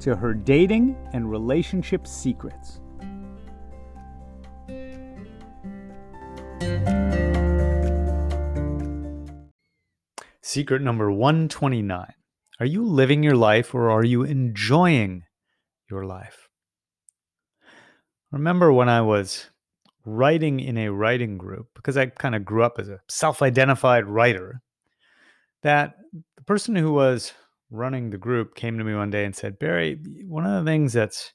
to her dating and relationship secrets. Secret number 129 Are you living your life or are you enjoying your life? Remember when I was writing in a writing group, because I kind of grew up as a self identified writer, that the person who was running the group came to me one day and said, Barry, one of the things that's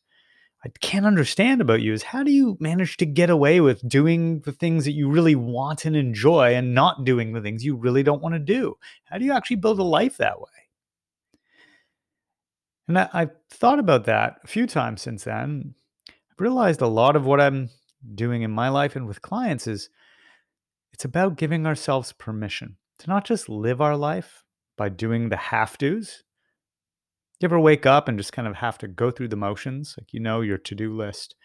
I can't understand about you is how do you manage to get away with doing the things that you really want and enjoy and not doing the things you really don't want to do? How do you actually build a life that way? And I, I've thought about that a few times since then. I've realized a lot of what I'm doing in my life and with clients is it's about giving ourselves permission to not just live our life by doing the have do's, you ever wake up and just kind of have to go through the motions? Like you know your to-do list,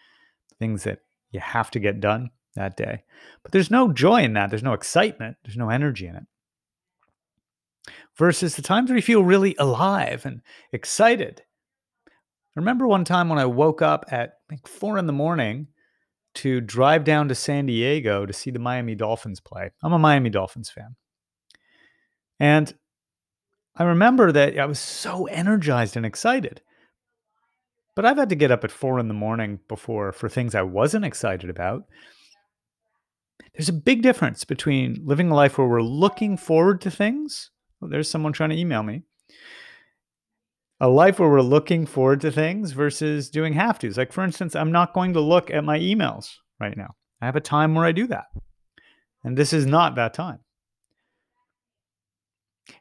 things that you have to get done that day. But there's no joy in that. There's no excitement. There's no energy in it. Versus the times where you feel really alive and excited. I remember one time when I woke up at like four in the morning to drive down to San Diego to see the Miami Dolphins play. I'm a Miami Dolphins fan. And I remember that I was so energized and excited. But I've had to get up at four in the morning before for things I wasn't excited about. There's a big difference between living a life where we're looking forward to things. Oh, there's someone trying to email me. A life where we're looking forward to things versus doing have tos. Like, for instance, I'm not going to look at my emails right now. I have a time where I do that. And this is not that time.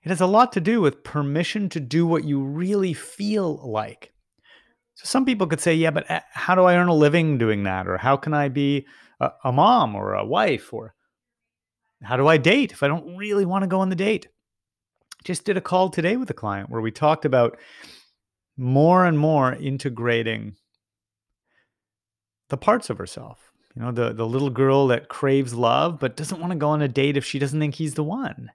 It has a lot to do with permission to do what you really feel like. So some people could say, yeah, but uh, how do I earn a living doing that? Or how can I be a, a mom or a wife? Or how do I date if I don't really want to go on the date? Just did a call today with a client where we talked about more and more integrating the parts of herself. You know, the, the little girl that craves love but doesn't want to go on a date if she doesn't think he's the one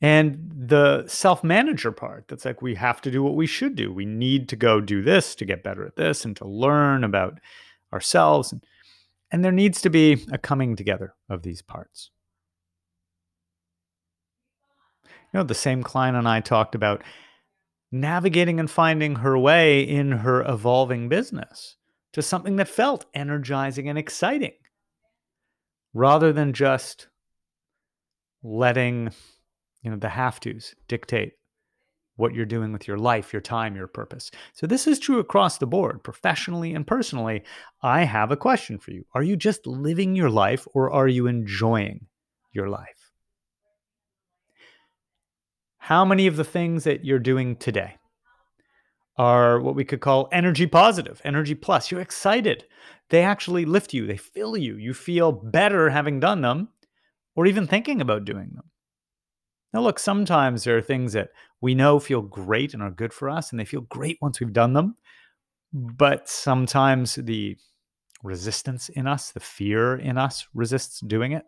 and the self manager part that's like we have to do what we should do. We need to go do this to get better at this and to learn about ourselves. And, and there needs to be a coming together of these parts. You know the same client and i talked about navigating and finding her way in her evolving business to something that felt energizing and exciting rather than just letting you know, the have tos dictate what you're doing with your life, your time, your purpose. So this is true across the board, professionally and personally. I have a question for you. Are you just living your life or are you enjoying your life? How many of the things that you're doing today are what we could call energy positive, energy plus? You're excited. They actually lift you, they fill you. You feel better having done them or even thinking about doing them. Now, look, sometimes there are things that we know feel great and are good for us, and they feel great once we've done them. But sometimes the resistance in us, the fear in us resists doing it.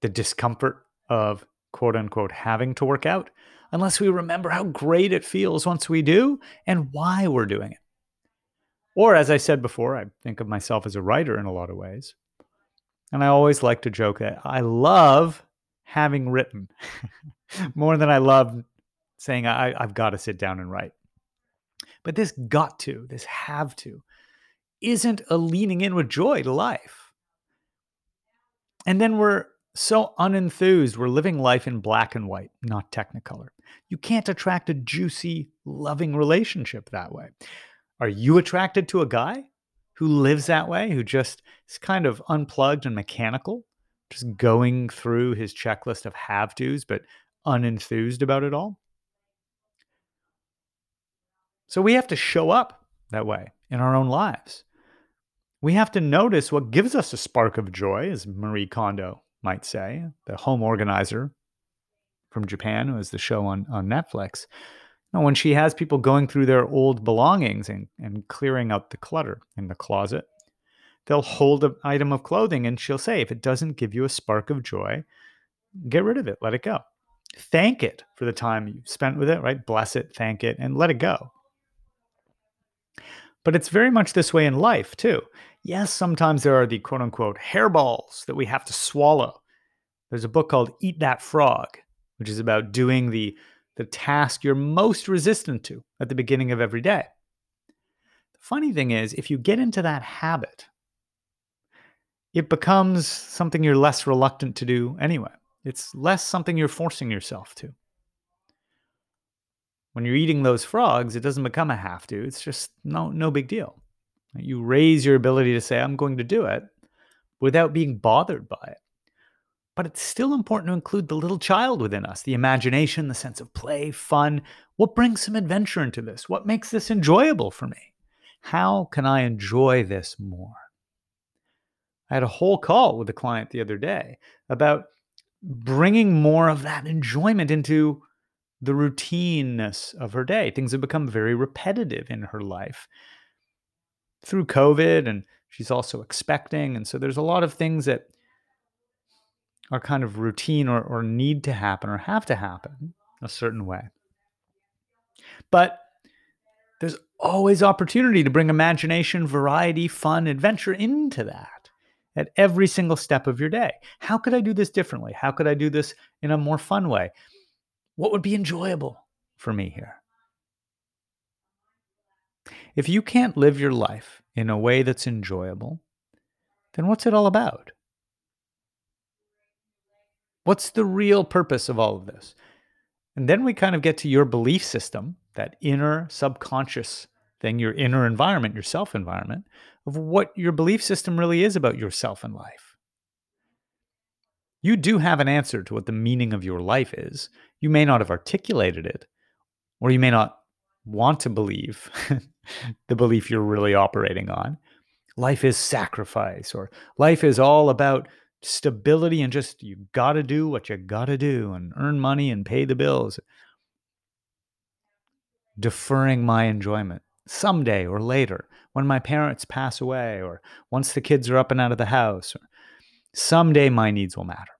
The discomfort of quote unquote having to work out, unless we remember how great it feels once we do and why we're doing it. Or, as I said before, I think of myself as a writer in a lot of ways. And I always like to joke that I love having written more than I love saying I, I've got to sit down and write. But this got to, this have to, isn't a leaning in with joy to life. And then we're so unenthused, we're living life in black and white, not technicolor. You can't attract a juicy, loving relationship that way. Are you attracted to a guy who lives that way, who just is kind of unplugged and mechanical? Just going through his checklist of have tos, but unenthused about it all. So we have to show up that way in our own lives. We have to notice what gives us a spark of joy, as Marie Kondo might say, the home organizer from Japan, who has the show on, on Netflix. When she has people going through their old belongings and, and clearing out the clutter in the closet, they'll hold an item of clothing and she'll say, if it doesn't give you a spark of joy, get rid of it, let it go. Thank it for the time you've spent with it, right? Bless it, thank it, and let it go. But it's very much this way in life, too. Yes, sometimes there are the quote unquote hairballs that we have to swallow. There's a book called Eat That Frog, which is about doing the, the task you're most resistant to at the beginning of every day. The funny thing is, if you get into that habit, it becomes something you're less reluctant to do anyway. It's less something you're forcing yourself to. When you're eating those frogs, it doesn't become a have to. It's just no no big deal. You raise your ability to say I'm going to do it without being bothered by it. But it's still important to include the little child within us, the imagination, the sense of play, fun. What brings some adventure into this? What makes this enjoyable for me? How can I enjoy this more? I had a whole call with a client the other day about bringing more of that enjoyment into the routineness of her day. Things have become very repetitive in her life through COVID, and she's also expecting. And so there's a lot of things that are kind of routine or, or need to happen or have to happen a certain way. But there's always opportunity to bring imagination, variety, fun, adventure into that at every single step of your day. How could I do this differently? How could I do this in a more fun way? What would be enjoyable for me here? If you can't live your life in a way that's enjoyable, then what's it all about? What's the real purpose of all of this? And then we kind of get to your belief system, that inner subconscious thing, your inner environment, your self environment, of what your belief system really is about yourself and life. You do have an answer to what the meaning of your life is. You may not have articulated it, or you may not want to believe the belief you're really operating on. Life is sacrifice, or life is all about stability and just you got to do what you got to do and earn money and pay the bills. Deferring my enjoyment someday or later when my parents pass away or once the kids are up and out of the house or someday my needs will matter.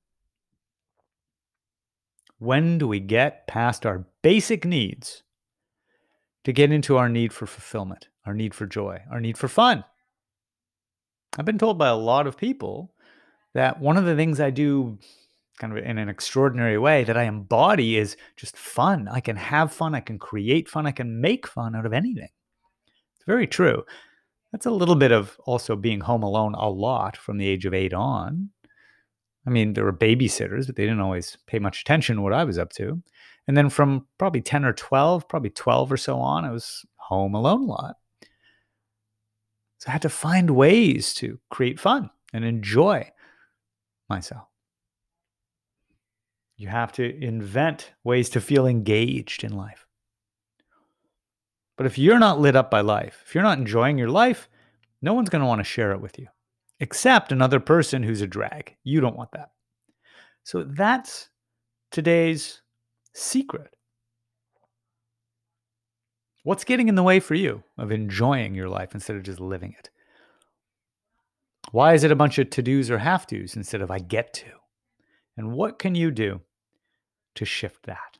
When do we get past our basic needs to get into our need for fulfillment, our need for joy, our need for fun? I've been told by a lot of people that one of the things I do kind of in an extraordinary way that I embody is just fun. I can have fun, I can create fun, I can make fun out of anything. It's very true. That's a little bit of also being home alone a lot from the age of eight on. I mean, there were babysitters, but they didn't always pay much attention to what I was up to. And then from probably 10 or 12, probably 12 or so on, I was home alone a lot. So I had to find ways to create fun and enjoy myself. You have to invent ways to feel engaged in life. But if you're not lit up by life, if you're not enjoying your life, no one's going to want to share it with you, except another person who's a drag. You don't want that. So that's today's secret. What's getting in the way for you of enjoying your life instead of just living it? Why is it a bunch of to dos or have tos instead of I get to? And what can you do to shift that?